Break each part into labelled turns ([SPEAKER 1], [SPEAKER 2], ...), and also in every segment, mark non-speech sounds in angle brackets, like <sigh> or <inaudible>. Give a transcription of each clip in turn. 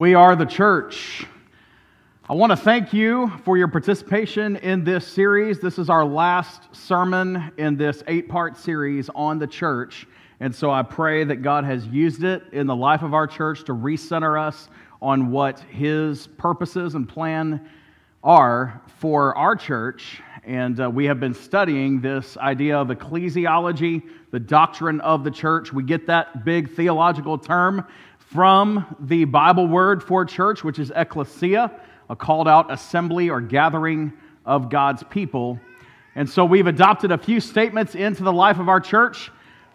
[SPEAKER 1] We are the church. I want to thank you for your participation in this series. This is our last sermon in this eight part series on the church. And so I pray that God has used it in the life of our church to recenter us on what His purposes and plan are for our church. And uh, we have been studying this idea of ecclesiology, the doctrine of the church. We get that big theological term from the Bible word for church, which is ecclesia, a called out assembly or gathering of God's people. And so we've adopted a few statements into the life of our church.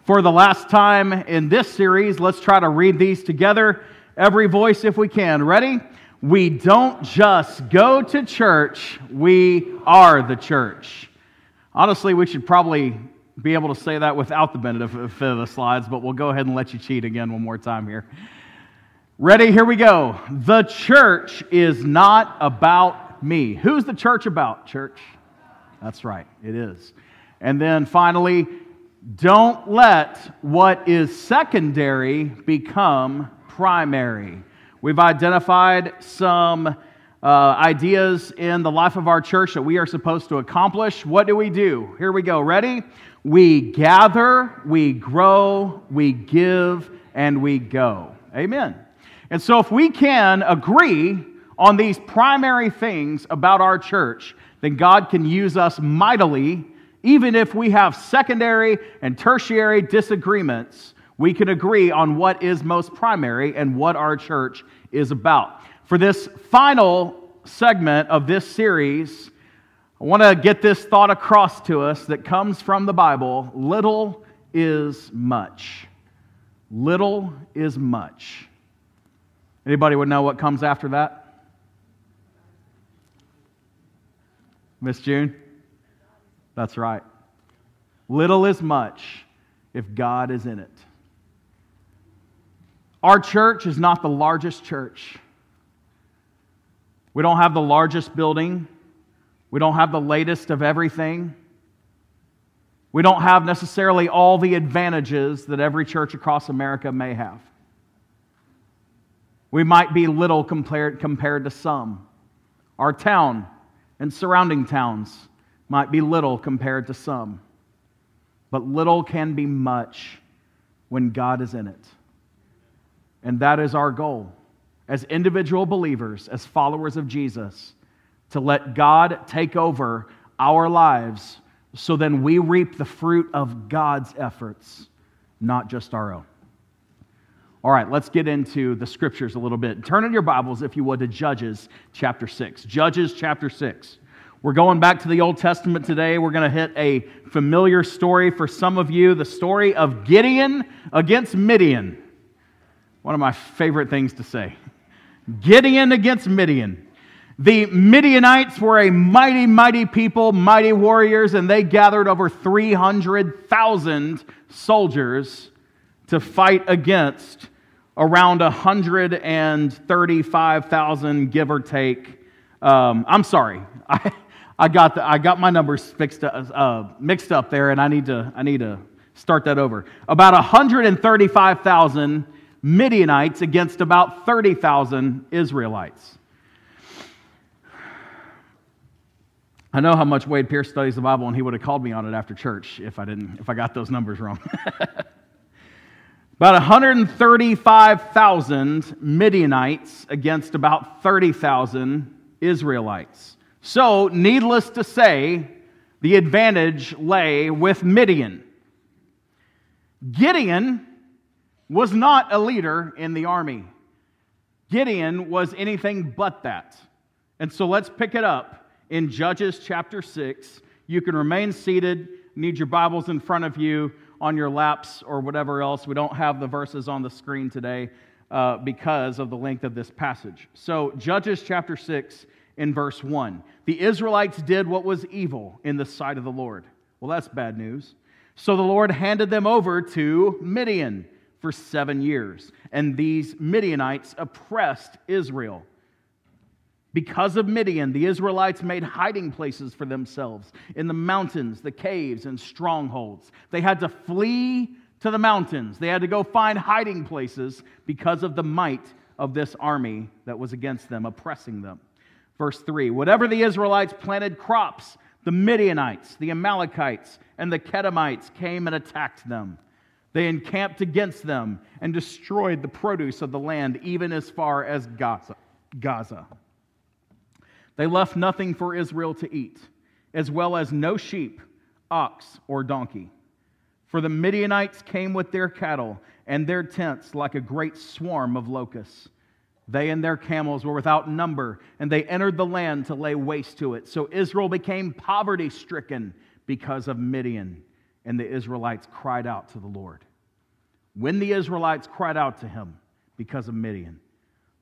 [SPEAKER 1] For the last time in this series, let's try to read these together, every voice if we can. Ready? We don't just go to church, we are the church. Honestly, we should probably be able to say that without the benefit of the slides, but we'll go ahead and let you cheat again one more time here. Ready? Here we go. The church is not about me. Who's the church about, church? That's right, it is. And then finally, don't let what is secondary become primary. We've identified some uh, ideas in the life of our church that we are supposed to accomplish. What do we do? Here we go. Ready? We gather, we grow, we give, and we go. Amen. And so, if we can agree on these primary things about our church, then God can use us mightily, even if we have secondary and tertiary disagreements. We can agree on what is most primary and what our church is about. For this final segment of this series, I want to get this thought across to us that comes from the Bible little is much. Little is much. Anybody would know what comes after that? Miss June? That's right. Little is much if God is in it. Our church is not the largest church. We don't have the largest building. We don't have the latest of everything. We don't have necessarily all the advantages that every church across America may have. We might be little compared, compared to some. Our town and surrounding towns might be little compared to some. But little can be much when God is in it. And that is our goal as individual believers, as followers of Jesus, to let God take over our lives so then we reap the fruit of God's efforts, not just our own. All right, let's get into the scriptures a little bit. Turn in your Bibles, if you would, to Judges chapter 6. Judges chapter 6. We're going back to the Old Testament today. We're going to hit a familiar story for some of you the story of Gideon against Midian. One of my favorite things to say Gideon against Midian. The Midianites were a mighty, mighty people, mighty warriors, and they gathered over 300,000 soldiers to fight against around 135,000, give or take. Um, I'm sorry. I, <laughs> I, got the, I got my numbers fixed, uh, mixed up there, and I need, to, I need to start that over. About 135,000 Midianites against about 30,000 Israelites. I know how much Wade Pierce studies the Bible, and he would have called me on it after church if I didn't, if I got those numbers wrong. <laughs> About 135,000 Midianites against about 30,000 Israelites. So, needless to say, the advantage lay with Midian. Gideon was not a leader in the army. Gideon was anything but that. And so let's pick it up in Judges chapter 6. You can remain seated, need your Bibles in front of you on your laps or whatever else. We don't have the verses on the screen today uh, because of the length of this passage. So, Judges chapter 6 in verse 1. The Israelites did what was evil in the sight of the Lord. Well, that's bad news. So the Lord handed them over to Midian for seven years, and these Midianites oppressed Israel. Because of Midian, the Israelites made hiding places for themselves in the mountains, the caves, and strongholds. They had to flee to the mountains. They had to go find hiding places because of the might of this army that was against them, oppressing them. Verse 3 Whatever the Israelites planted crops, the Midianites, the Amalekites, and the Qedemites came and attacked them. They encamped against them and destroyed the produce of the land, even as far as Gaza. Gaza. They left nothing for Israel to eat, as well as no sheep, ox, or donkey. For the Midianites came with their cattle and their tents like a great swarm of locusts. They and their camels were without number, and they entered the land to lay waste to it. So Israel became poverty stricken because of Midian, and the Israelites cried out to the Lord. When the Israelites cried out to him because of Midian,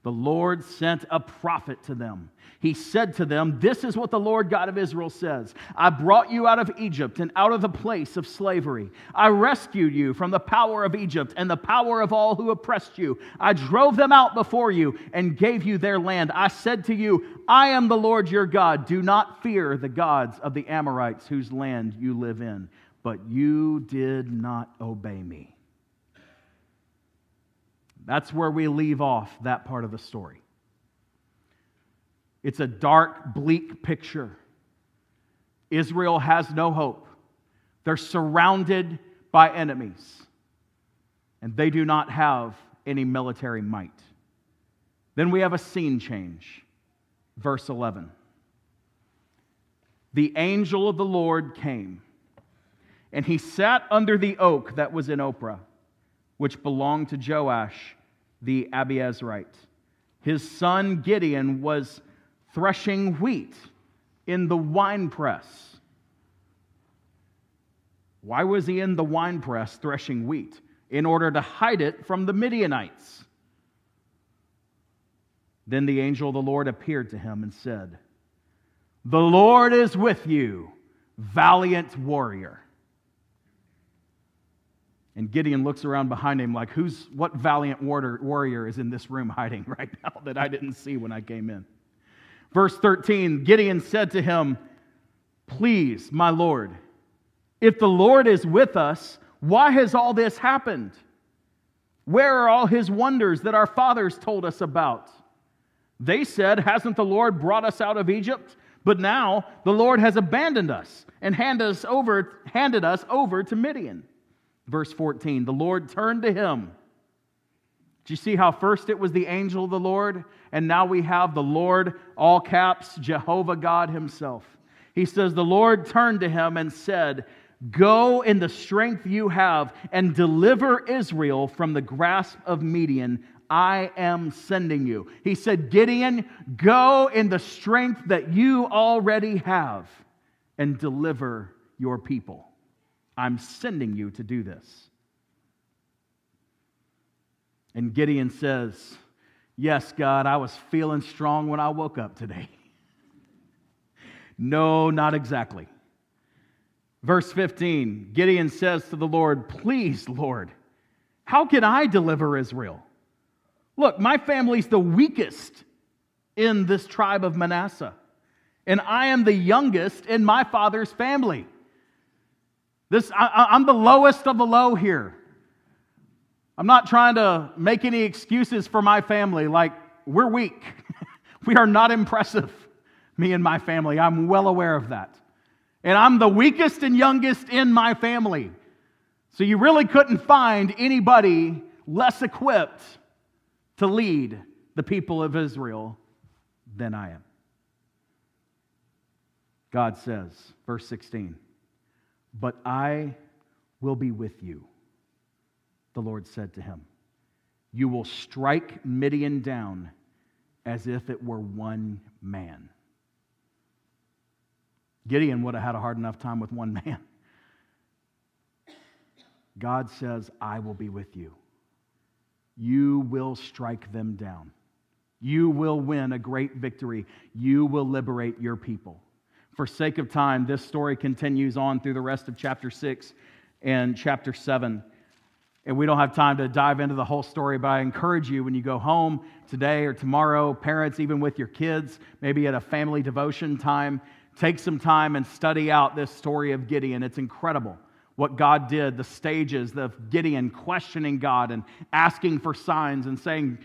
[SPEAKER 1] the Lord sent a prophet to them. He said to them, This is what the Lord God of Israel says I brought you out of Egypt and out of the place of slavery. I rescued you from the power of Egypt and the power of all who oppressed you. I drove them out before you and gave you their land. I said to you, I am the Lord your God. Do not fear the gods of the Amorites whose land you live in. But you did not obey me. That's where we leave off that part of the story. It's a dark, bleak picture. Israel has no hope. They're surrounded by enemies, and they do not have any military might. Then we have a scene change. Verse 11. The angel of the Lord came, and he sat under the oak that was in Ophrah which belonged to Joash the Abiezrite. His son Gideon was threshing wheat in the winepress. Why was he in the winepress threshing wheat? In order to hide it from the Midianites. Then the angel of the Lord appeared to him and said, The Lord is with you, valiant warrior. And Gideon looks around behind him like, who's, what valiant warrior is in this room hiding <laughs> right now that I didn't see when I came in? Verse 13 Gideon said to him, Please, my Lord, if the Lord is with us, why has all this happened? Where are all his wonders that our fathers told us about? They said, Hasn't the Lord brought us out of Egypt? But now the Lord has abandoned us and handed us over, handed us over to Midian. Verse 14 The Lord turned to him. Do you see how first it was the angel of the Lord, and now we have the Lord, all caps, Jehovah God Himself? He says, The Lord turned to him and said, Go in the strength you have and deliver Israel from the grasp of Midian. I am sending you. He said, Gideon, go in the strength that you already have and deliver your people. I'm sending you to do this. And Gideon says, Yes, God, I was feeling strong when I woke up today. <laughs> no, not exactly. Verse 15 Gideon says to the Lord, Please, Lord, how can I deliver Israel? Look, my family's the weakest in this tribe of Manasseh, and I am the youngest in my father's family. This, I, I'm the lowest of the low here. I'm not trying to make any excuses for my family, like, we're weak. <laughs> we are not impressive, me and my family. I'm well aware of that. And I'm the weakest and youngest in my family. So you really couldn't find anybody less equipped to lead the people of Israel than I am. God says, verse 16. But I will be with you, the Lord said to him. You will strike Midian down as if it were one man. Gideon would have had a hard enough time with one <laughs> man. God says, I will be with you. You will strike them down. You will win a great victory. You will liberate your people. For sake of time, this story continues on through the rest of chapter 6 and chapter 7. And we don't have time to dive into the whole story, but I encourage you when you go home today or tomorrow, parents, even with your kids, maybe at a family devotion time, take some time and study out this story of Gideon. It's incredible what God did, the stages of Gideon questioning God and asking for signs and saying,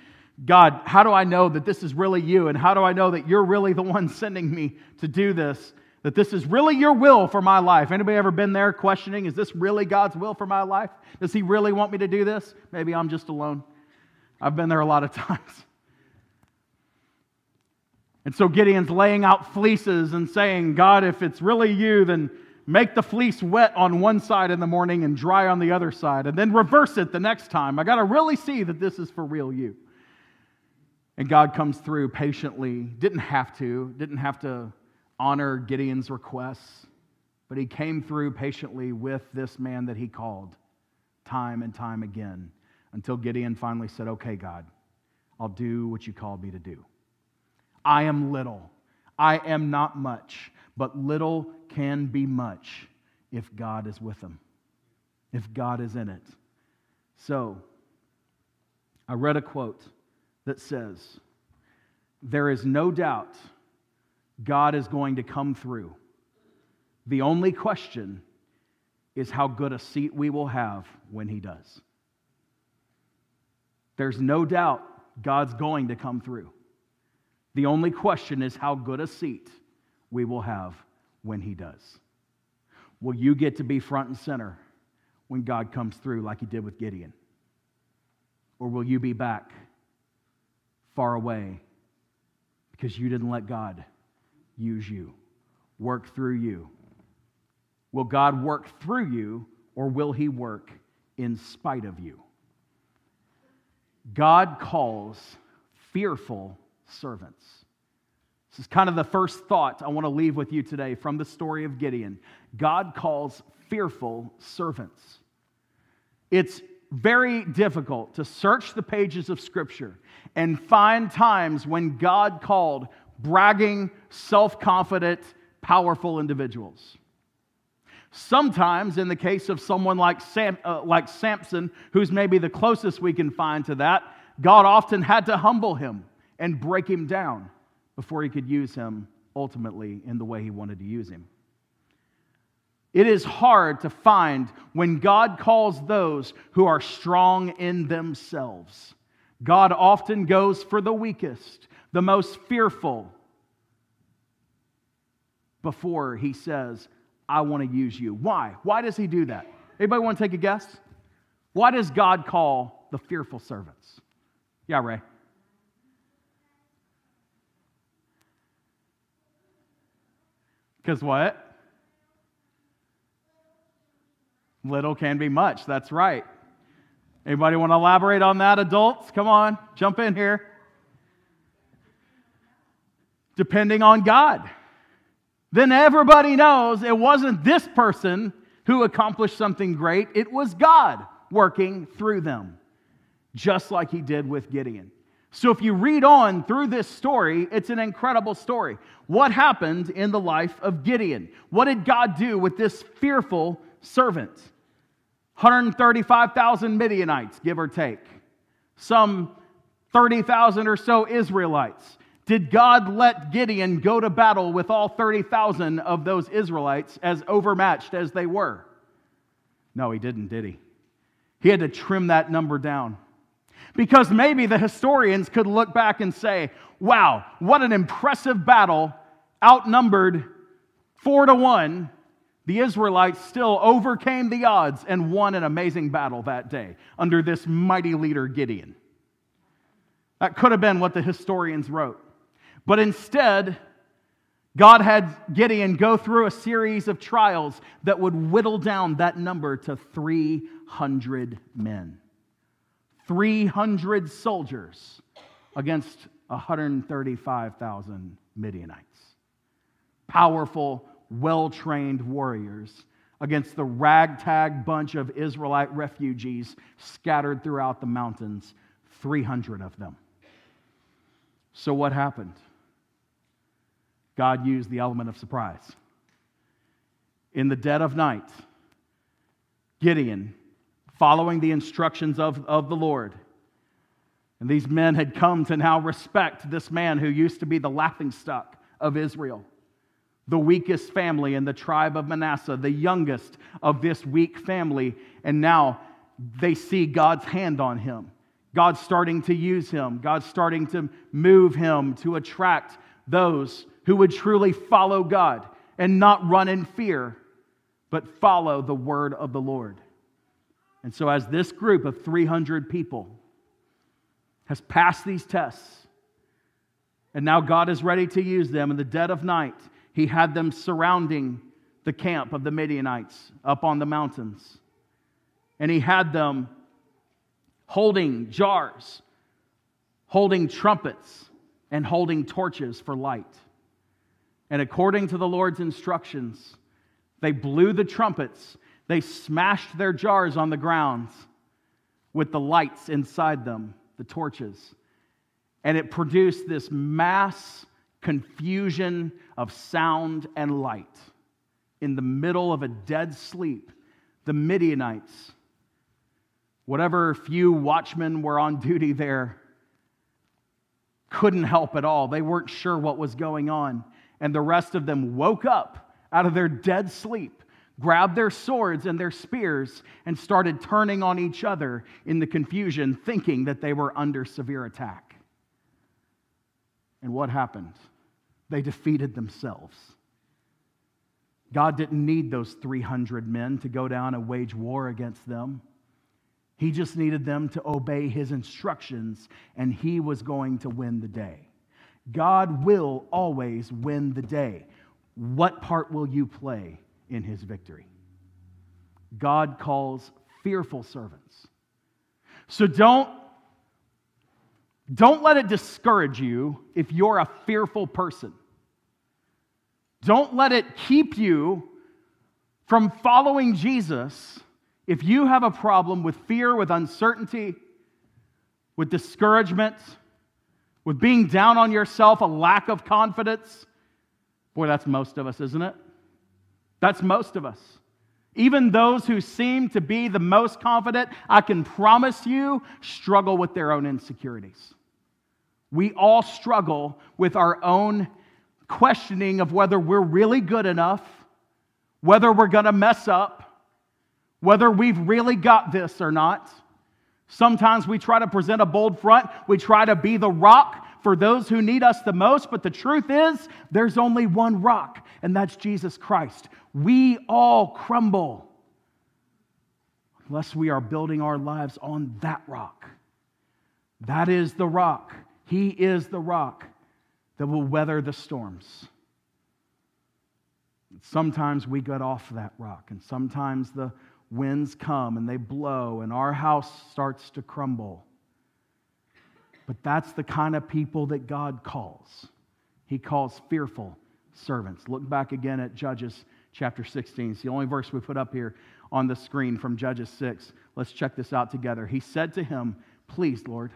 [SPEAKER 1] God, how do I know that this is really you? And how do I know that you're really the one sending me to do this? That this is really your will for my life? Anybody ever been there questioning, is this really God's will for my life? Does He really want me to do this? Maybe I'm just alone. I've been there a lot of <laughs> times. And so Gideon's laying out fleeces and saying, God, if it's really you, then make the fleece wet on one side in the morning and dry on the other side, and then reverse it the next time. I got to really see that this is for real you. And God comes through patiently. Didn't have to, didn't have to honor Gideon's requests, but he came through patiently with this man that he called time and time again until Gideon finally said, Okay, God, I'll do what you called me to do. I am little. I am not much, but little can be much if God is with them, if God is in it. So, I read a quote that says, There is no doubt God is going to come through. The only question is how good a seat we will have when He does. There's no doubt God's going to come through. The only question is how good a seat we will have when He does. Will you get to be front and center when God comes through like He did with Gideon? Or will you be back far away because you didn't let God use you, work through you? Will God work through you or will He work in spite of you? God calls fearful servants. This is kind of the first thought I want to leave with you today from the story of Gideon. God calls fearful servants. It's very difficult to search the pages of Scripture and find times when God called bragging, self confident, powerful individuals. Sometimes, in the case of someone like, Sam, uh, like Samson, who's maybe the closest we can find to that, God often had to humble him and break him down before he could use him ultimately in the way he wanted to use him. It is hard to find when God calls those who are strong in themselves. God often goes for the weakest, the most fearful, before he says, I want to use you. Why? Why does he do that? Anybody want to take a guess? Why does God call the fearful servants? Yeah, Ray. Because what? Little can be much. That's right. Anybody want to elaborate on that, adults? Come on, jump in here. Depending on God. Then everybody knows it wasn't this person who accomplished something great, it was God working through them, just like he did with Gideon. So if you read on through this story, it's an incredible story. What happened in the life of Gideon? What did God do with this fearful servant? 135,000 Midianites, give or take. Some 30,000 or so Israelites. Did God let Gideon go to battle with all 30,000 of those Israelites as overmatched as they were? No, he didn't, did he? He had to trim that number down. Because maybe the historians could look back and say, wow, what an impressive battle, outnumbered four to one. The Israelites still overcame the odds and won an amazing battle that day under this mighty leader, Gideon. That could have been what the historians wrote. But instead, God had Gideon go through a series of trials that would whittle down that number to 300 men. 300 soldiers against 135,000 Midianites. Powerful, well trained warriors against the ragtag bunch of Israelite refugees scattered throughout the mountains, 300 of them. So, what happened? God used the element of surprise. In the dead of night, Gideon following the instructions of, of the Lord. And these men had come to now respect this man who used to be the laughingstock of Israel, the weakest family in the tribe of Manasseh, the youngest of this weak family. And now they see God's hand on him. God's starting to use him. God's starting to move him to attract those who would truly follow God and not run in fear, but follow the word of the Lord. And so, as this group of 300 people has passed these tests, and now God is ready to use them in the dead of night, He had them surrounding the camp of the Midianites up on the mountains. And He had them holding jars, holding trumpets, and holding torches for light. And according to the Lord's instructions, they blew the trumpets, they smashed their jars on the ground with the lights inside them, the torches. And it produced this mass confusion of sound and light. In the middle of a dead sleep, the Midianites, whatever few watchmen were on duty there, couldn't help at all. They weren't sure what was going on and the rest of them woke up out of their dead sleep, grabbed their swords and their spears, and started turning on each other in the confusion, thinking that they were under severe attack. And what happened? They defeated themselves. God didn't need those 300 men to go down and wage war against them. He just needed them to obey his instructions, and he was going to win the day. God will always win the day. What part will you play in his victory? God calls fearful servants. So don't, don't let it discourage you if you're a fearful person. Don't let it keep you from following Jesus if you have a problem with fear, with uncertainty, with discouragement with being down on yourself, a lack of confidence. Boy, that's most of us, isn't it? That's most of us. Even those who seem to be the most confident, I can promise you, struggle with their own insecurities. We all struggle with our own questioning of whether we're really good enough, whether we're going to mess up, whether we've really got this or not. Sometimes we try to present a bold front, we try to be the rock for those who need us the most, but the truth is, there's only one rock, and that's Jesus Christ. We all crumble unless we are building our lives on that rock. That is the rock. He is the rock that will weather the storms. Sometimes we get off that rock, and sometimes the winds come and they blow and our house starts to crumble. But that's the kind of people that God calls. He calls fearful servants. Look back again at Judges chapter 16. It's the only verse we put up here on the screen from Judges 6. Let's check this out together. He said to him, Please, Lord,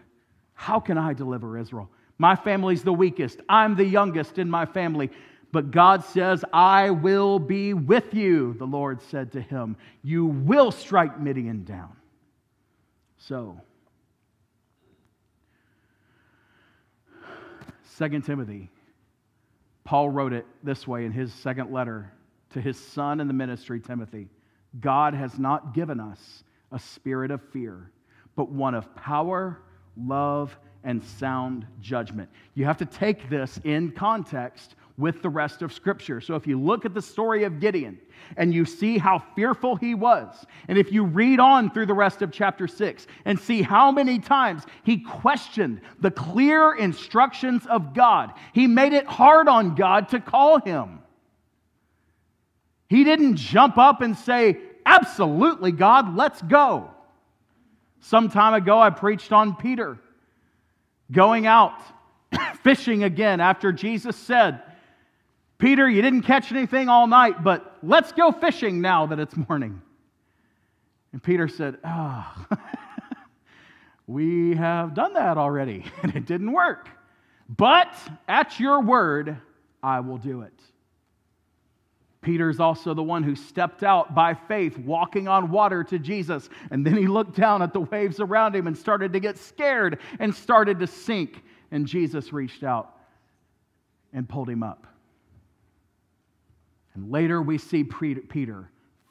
[SPEAKER 1] how can I deliver Israel? My family's the weakest. I'm the youngest in my family. But God says, I will be with you, the Lord said to him. You will strike Midian down. So, 2 Timothy, Paul wrote it this way in his second letter to his son in the ministry, Timothy God has not given us a spirit of fear, but one of power, love, and sound judgment. You have to take this in context with the rest of Scripture. So if you look at the story of Gideon and you see how fearful he was, and if you read on through the rest of chapter 6 and see how many times he questioned the clear instructions of God, he made it hard on God to call him. He didn't jump up and say, Absolutely, God, let's go. Some time ago, I preached on Peter going out <coughs> fishing again after Jesus said, Peter, you didn't catch anything all night, but let's go fishing now that it's morning. And Peter said, oh, <laughs> we have done that already, <laughs> and it didn't work. But at your word, I will do it. Peter's also the one who stepped out by faith, walking on water to Jesus. And then he looked down at the waves around him and started to get scared and started to sink. And Jesus reached out and pulled him up. And later we see Peter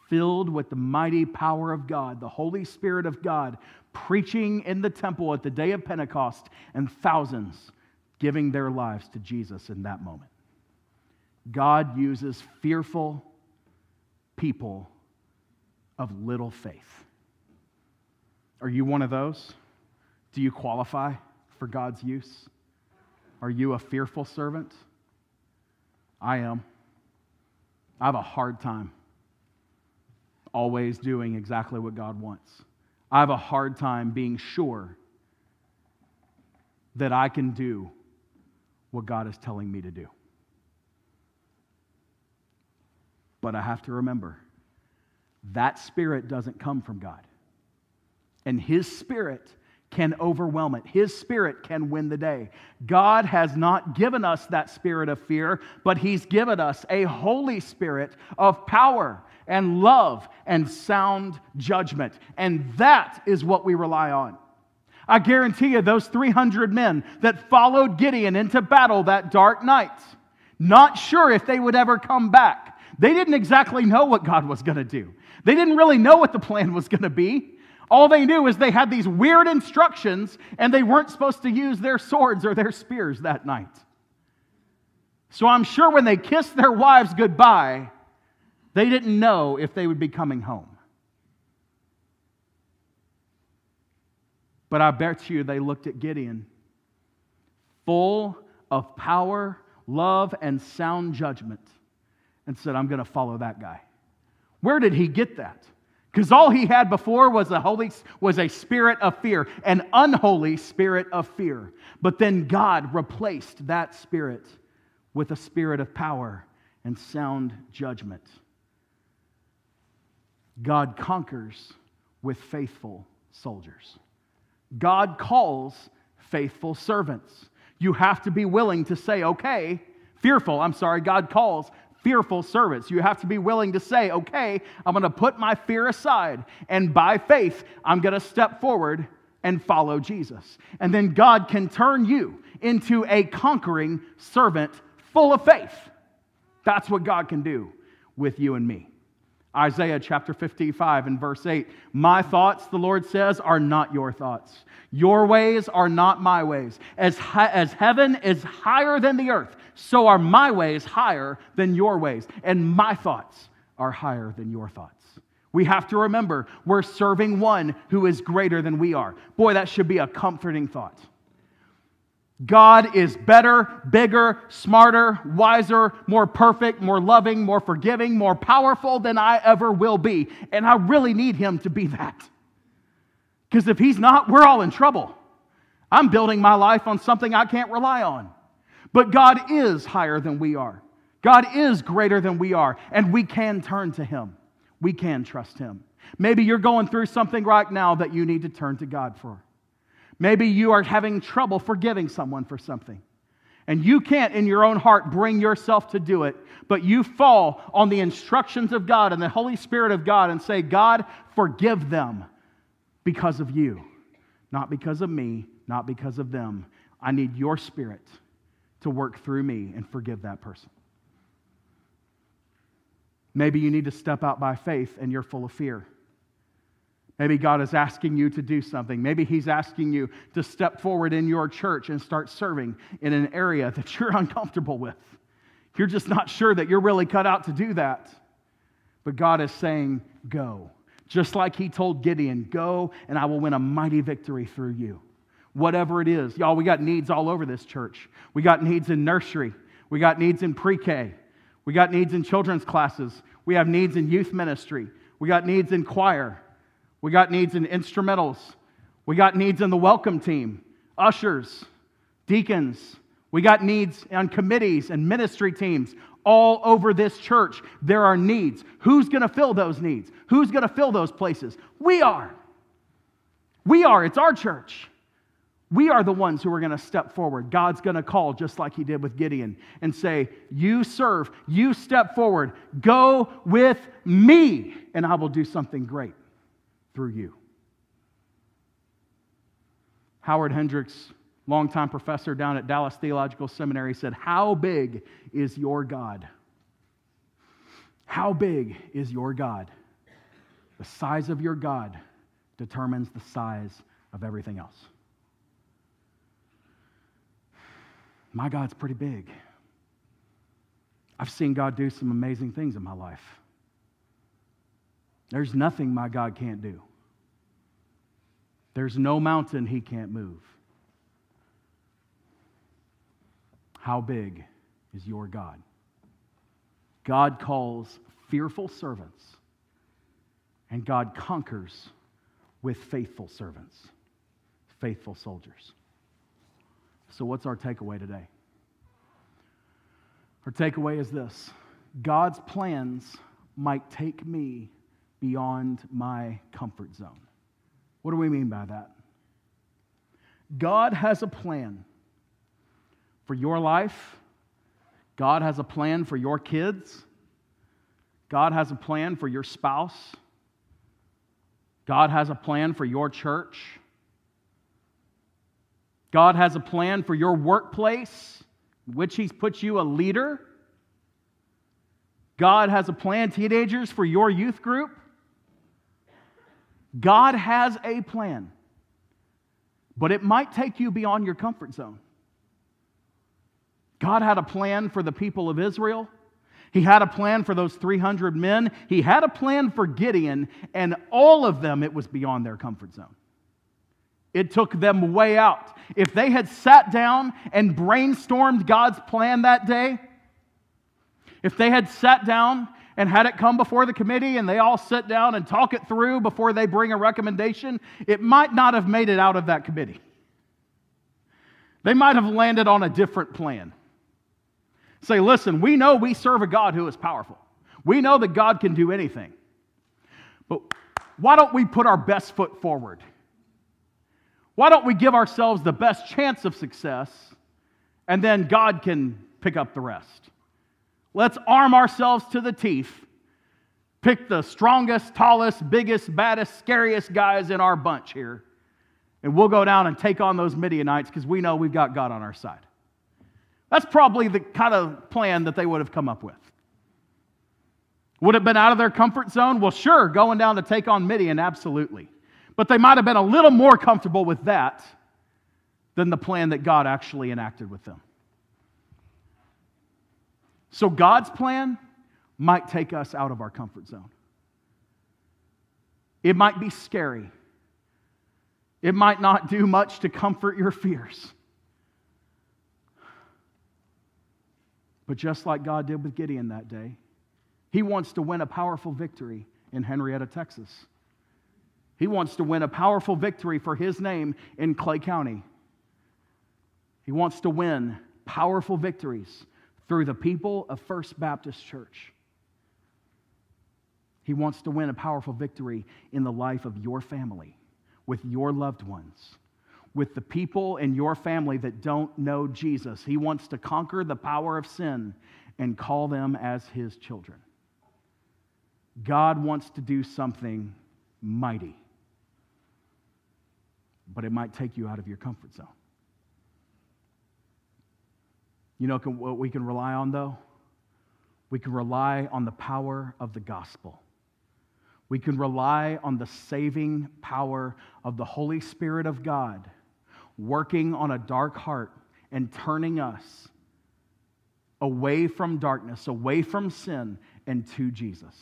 [SPEAKER 1] filled with the mighty power of God, the Holy Spirit of God, preaching in the temple at the day of Pentecost, and thousands giving their lives to Jesus in that moment. God uses fearful people of little faith. Are you one of those? Do you qualify for God's use? Are you a fearful servant? I am. I have a hard time always doing exactly what God wants. I have a hard time being sure that I can do what God is telling me to do. But I have to remember that spirit doesn't come from God. And His spirit can overwhelm it. His spirit can win the day. God has not given us that spirit of fear, but He's given us a Holy Spirit of power and love and sound judgment. And that is what we rely on. I guarantee you, those 300 men that followed Gideon into battle that dark night, not sure if they would ever come back. They didn't exactly know what God was going to do. They didn't really know what the plan was going to be. All they knew is they had these weird instructions and they weren't supposed to use their swords or their spears that night. So I'm sure when they kissed their wives goodbye, they didn't know if they would be coming home. But I bet you they looked at Gideon full of power, love, and sound judgment and said, I'm going to follow that guy. Where did he get that? Because all he had before was a holy was a spirit of fear, an unholy spirit of fear. But then God replaced that spirit with a spirit of power and sound judgment. God conquers with faithful soldiers. God calls faithful servants. You have to be willing to say, okay, fearful, I'm sorry, God calls fearful servants. You have to be willing to say, okay, I'm going to put my fear aside, and by faith, I'm going to step forward and follow Jesus. And then God can turn you into a conquering servant full of faith. That's what God can do with you and me. Isaiah chapter 55 and verse 8 My thoughts, the Lord says, are not your thoughts. Your ways are not my ways. As, as heaven is higher than the earth, so are my ways higher than your ways, and my thoughts are higher than your thoughts. We have to remember we're serving one who is greater than we are. Boy, that should be a comforting thought. God is better, bigger, smarter, wiser, more perfect, more loving, more forgiving, more powerful than I ever will be. And I really need Him to be that. Because if He's not, we're all in trouble. I'm building my life on something I can't rely on. But God is higher than we are, God is greater than we are, and we can turn to Him. We can trust Him. Maybe you're going through something right now that you need to turn to God for. Maybe you are having trouble forgiving someone for something. And you can't, in your own heart, bring yourself to do it, but you fall on the instructions of God and the Holy Spirit of God and say, God, forgive them because of you, not because of me, not because of them. I need your spirit to work through me and forgive that person. Maybe you need to step out by faith and you're full of fear. Maybe God is asking you to do something. Maybe He's asking you to step forward in your church and start serving in an area that <laughs> you're uncomfortable with. You're just not sure that you're really cut out to do that. But God is saying, Go. Just like He told Gideon, Go and I will win a mighty victory through you. Whatever it is. Y'all, we got needs all over this church. We got needs in nursery, we got needs in pre K, we got needs in children's classes, we have needs in youth ministry, we got needs in choir. We got needs in instrumentals. We got needs in the welcome team, ushers, deacons. We got needs on committees and ministry teams all over this church. There are needs. Who's going to fill those needs? Who's going to fill those places? We are. We are. It's our church. We are the ones who are going to step forward. God's going to call just like he did with Gideon and say, You serve, you step forward, go with me, and I will do something great through you. Howard Hendricks, longtime professor down at Dallas Theological Seminary, said, How big is your God? How big is your God? The size of your God determines the size of everything else. My God's pretty big. I've seen God do some amazing things in my life. There's nothing my God can't do. There's no mountain he can't move. How big is your God? God calls fearful servants, and God conquers with faithful servants, faithful soldiers. So, what's our takeaway today? Our takeaway is this God's plans might take me beyond my comfort zone. What do we mean by that? God has a plan for your life. God has a plan for your kids. God has a plan for your spouse. God has a plan for your church. God has a plan for your workplace, in which He's put you a leader. God has a plan, teenagers, for your youth group. God has a plan, but it might take you beyond your comfort zone. God had a plan for the people of Israel. He had a plan for those 300 men. He had a plan for Gideon, and all of them, it was beyond their comfort zone. It took them way out. If they had sat down and brainstormed God's plan that day, if they had sat down and had it come before the committee and they all sit down and talk it through before they bring a recommendation, it might not have made it out of that committee. They might have landed on a different plan. Say, listen, we know we serve a God who is powerful. We know that God can do anything. But why don't we put our best foot forward? Why don't we give ourselves the best chance of success and then God can pick up the rest? Let's arm ourselves to the teeth, pick the strongest, tallest, biggest, baddest, scariest guys in our bunch here, and we'll go down and take on those Midianites because we know we've got God on our side. That's probably the kind of plan that they would have come up with. Would have been out of their comfort zone? Well, sure, going down to take on Midian, absolutely. But they might have been a little more comfortable with that than the plan that God actually enacted with them. So God's plan might take us out of our comfort zone. It might be scary. It might not do much to comfort your fears. But just like God did with Gideon that day, he wants to win a powerful victory in Henrietta, Texas. He wants to win a powerful victory for his name in Clay County. He wants to win powerful victories through the people of First Baptist Church. He wants to win a powerful victory in the life of your family, with your loved ones, with the people in your family that don't know Jesus. He wants to conquer the power of sin and call them as his children. God wants to do something mighty, but it might take you out of your comfort zone. You know what we can rely on, though? We can rely on the power of the gospel. We can rely on the saving power of the Holy Spirit of God working on a dark heart and turning us away from darkness, away from sin, and to Jesus.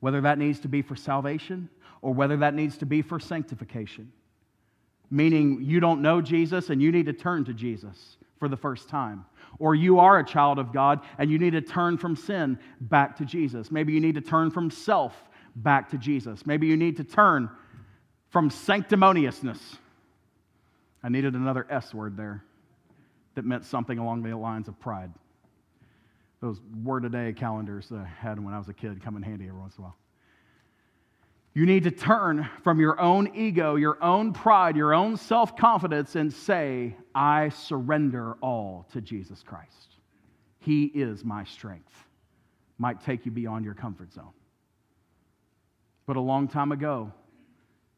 [SPEAKER 1] Whether that needs to be for salvation or whether that needs to be for sanctification, meaning you don't know Jesus and you need to turn to Jesus for the first time. Or you are a child of God and you need to turn from sin back to Jesus. Maybe you need to turn from self back to Jesus. Maybe you need to turn from sanctimoniousness. I needed another S word there that meant something along the lines of pride. Those word a day calendars that I had when I was a kid come in handy every once in a while. You need to turn from your own ego, your own pride, your own self confidence, and say, I surrender all to Jesus Christ. He is my strength. Might take you beyond your comfort zone. But a long time ago,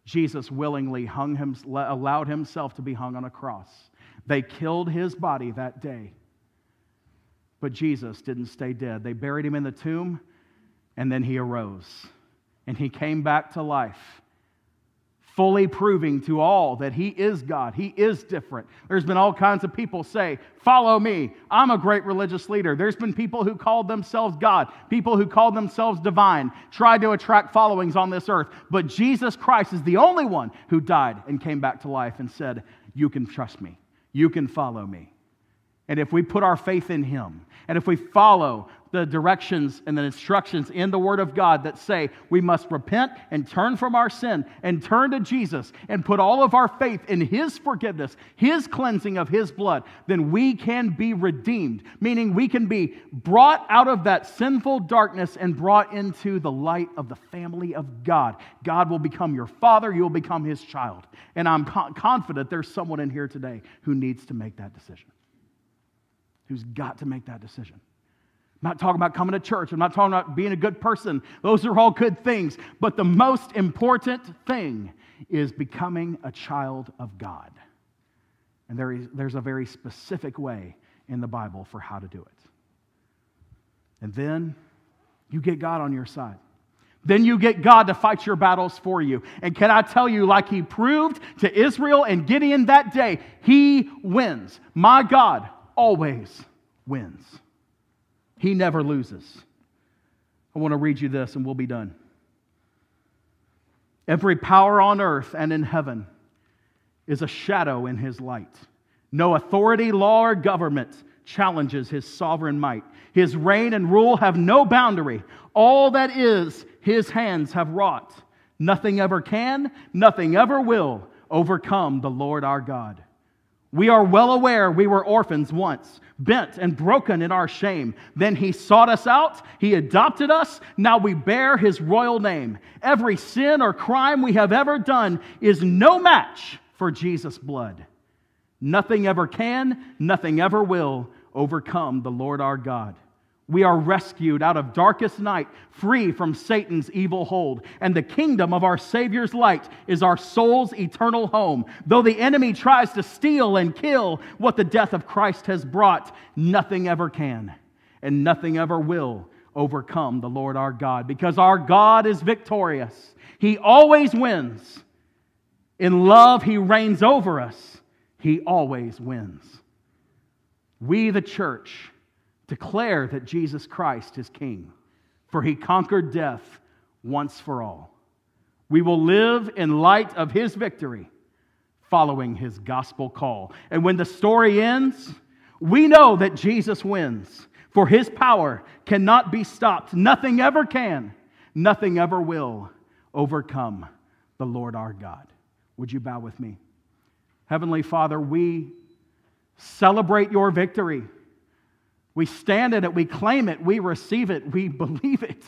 [SPEAKER 1] Jesus willingly hung him, allowed himself to be hung on a cross. They killed his body that day. But Jesus didn't stay dead. They buried him in the tomb, and then he arose and he came back to life fully proving to all that he is God. He is different. There's been all kinds of people say, Follow me. I'm a great religious leader. There's been people who called themselves God, people who called themselves divine, tried to attract followings on this earth. But Jesus Christ is the only one who died and came back to life and said, You can trust me. You can follow me. And if we put our faith in him, and if we follow the directions and the instructions in the Word of God that say we must repent and turn from our sin and turn to Jesus and put all of our faith in His forgiveness, His cleansing of His blood, then we can be redeemed, meaning we can be brought out of that sinful darkness and brought into the light of the family of God. God will become your father, you will become His child. And I'm confident there's someone in here today who needs to make that decision, who's got to make that decision. I'm not talking about coming to church. I'm not talking about being a good person. Those are all good things. But the most important thing is becoming a child of God. And there is, there's a very specific way in the Bible for how to do it. And then you get God on your side. Then you get God to fight your battles for you. And can I tell you, like he proved to Israel and Gideon that day, he wins. My God always wins. He never loses. I want to read you this and we'll be done. Every power on earth and in heaven is a shadow in his light. No authority, law, or government challenges his sovereign might. His reign and rule have no boundary. All that is, his hands have wrought. Nothing ever can, nothing ever will overcome the Lord our God. We are well aware we were orphans once, bent and broken in our shame. Then he sought us out, he adopted us, now we bear his royal name. Every sin or crime we have ever done is no match for Jesus' blood. Nothing ever can, nothing ever will overcome the Lord our God. We are rescued out of darkest night, free from Satan's evil hold. And the kingdom of our Savior's light is our soul's eternal home. Though the enemy tries to steal and kill what the death of Christ has brought, nothing ever can and nothing ever will overcome the Lord our God because our God is victorious. He always wins. In love, He reigns over us. He always wins. We, the church, declare that Jesus Christ is King, for he conquered death once for all. We will live in light of his victory, following his gospel call. And when the story ends, we know that Jesus wins, for his power cannot be stopped. Nothing ever can, nothing ever will overcome the Lord our God. Would you bow with me? Heavenly Father, we celebrate your victory. We stand in it, we claim it, we receive it, we <laughs> believe it.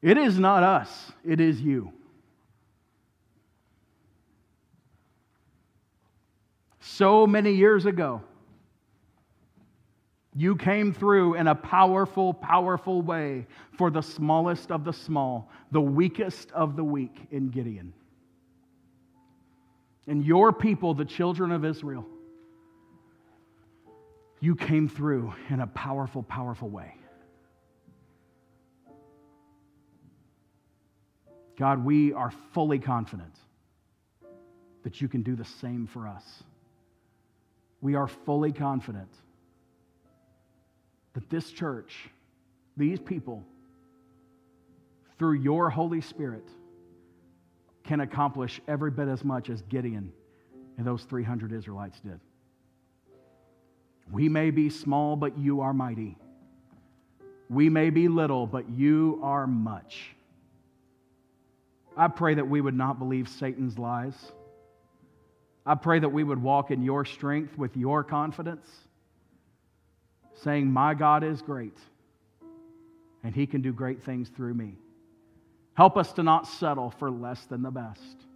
[SPEAKER 1] It is not us, it is you. So many years ago, you came through in a powerful, powerful way for the smallest of the small, the weakest of the weak in Gideon. And your people, the children of Israel, you came through in a powerful, powerful way. God, we are fully confident that you can do the same for us. We are fully confident that this church, these people, through your Holy Spirit, can accomplish every bit as much as Gideon and those 300 Israelites did. We may be small, but you are mighty. We may be little, but you are much. I pray that we would not believe Satan's lies. I pray that we would walk in your strength with your confidence, saying, My God is great, and he can do great things through me. Help us to not settle for less than the best.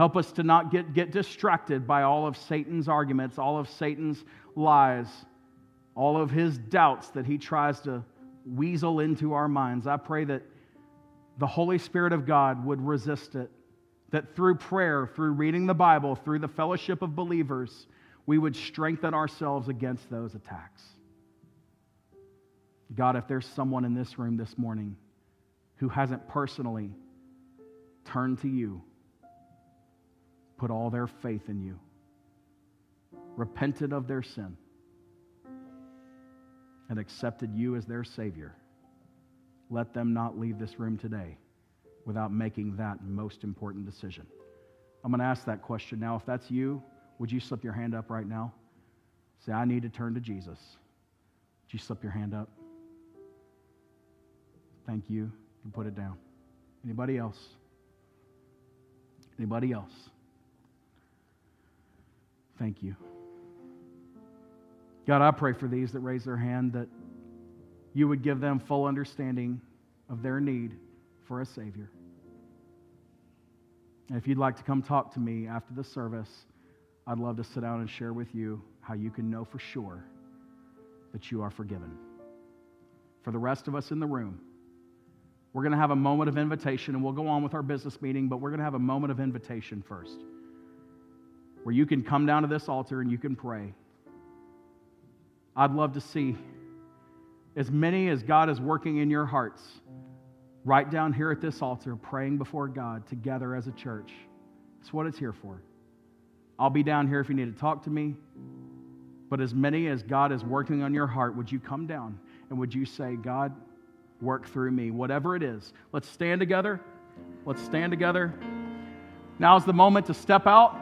[SPEAKER 1] Help us to not get, get distracted by all of Satan's arguments, all of Satan's lies, all of his doubts that he tries to weasel into our minds. I pray that the Holy Spirit of God would resist it, that through prayer, through reading the Bible, through the fellowship of believers, we would strengthen ourselves against those attacks. God, if there's someone in this room this morning who hasn't personally turned to you, put all their faith in you, repented of their sin, and accepted you as their Savior, let them not leave this room today without making that most important decision. I'm going to ask that question now. If that's you, would you slip your hand up right now? Say, I need to turn to Jesus. Would you slip your hand up? Thank you. You can put it down. Anybody else? Anybody else? Thank you. God, I pray for these that raise their hand that you would give them full understanding of their need for a Savior. And if you'd like to come talk to me after the service, I'd love to sit down and share with you how you can know for sure that you are forgiven. For the rest of us in the room, we're going to have a moment of invitation and we'll go on with our business meeting, but we're going to have a moment of invitation first where you can come down to this altar and you can pray. I'd love to see as many as God is working in your hearts right down here at this altar, praying before God together as a church. That's what it's here for. I'll be down here if you need to talk to me. But as many as God is working on your heart, would you come down and would you say, God, work through me, whatever it is? Let's stand together. Let's stand together. Now's the moment to step out,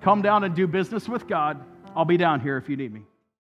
[SPEAKER 1] come down and do business with God. I'll be down here if you need me.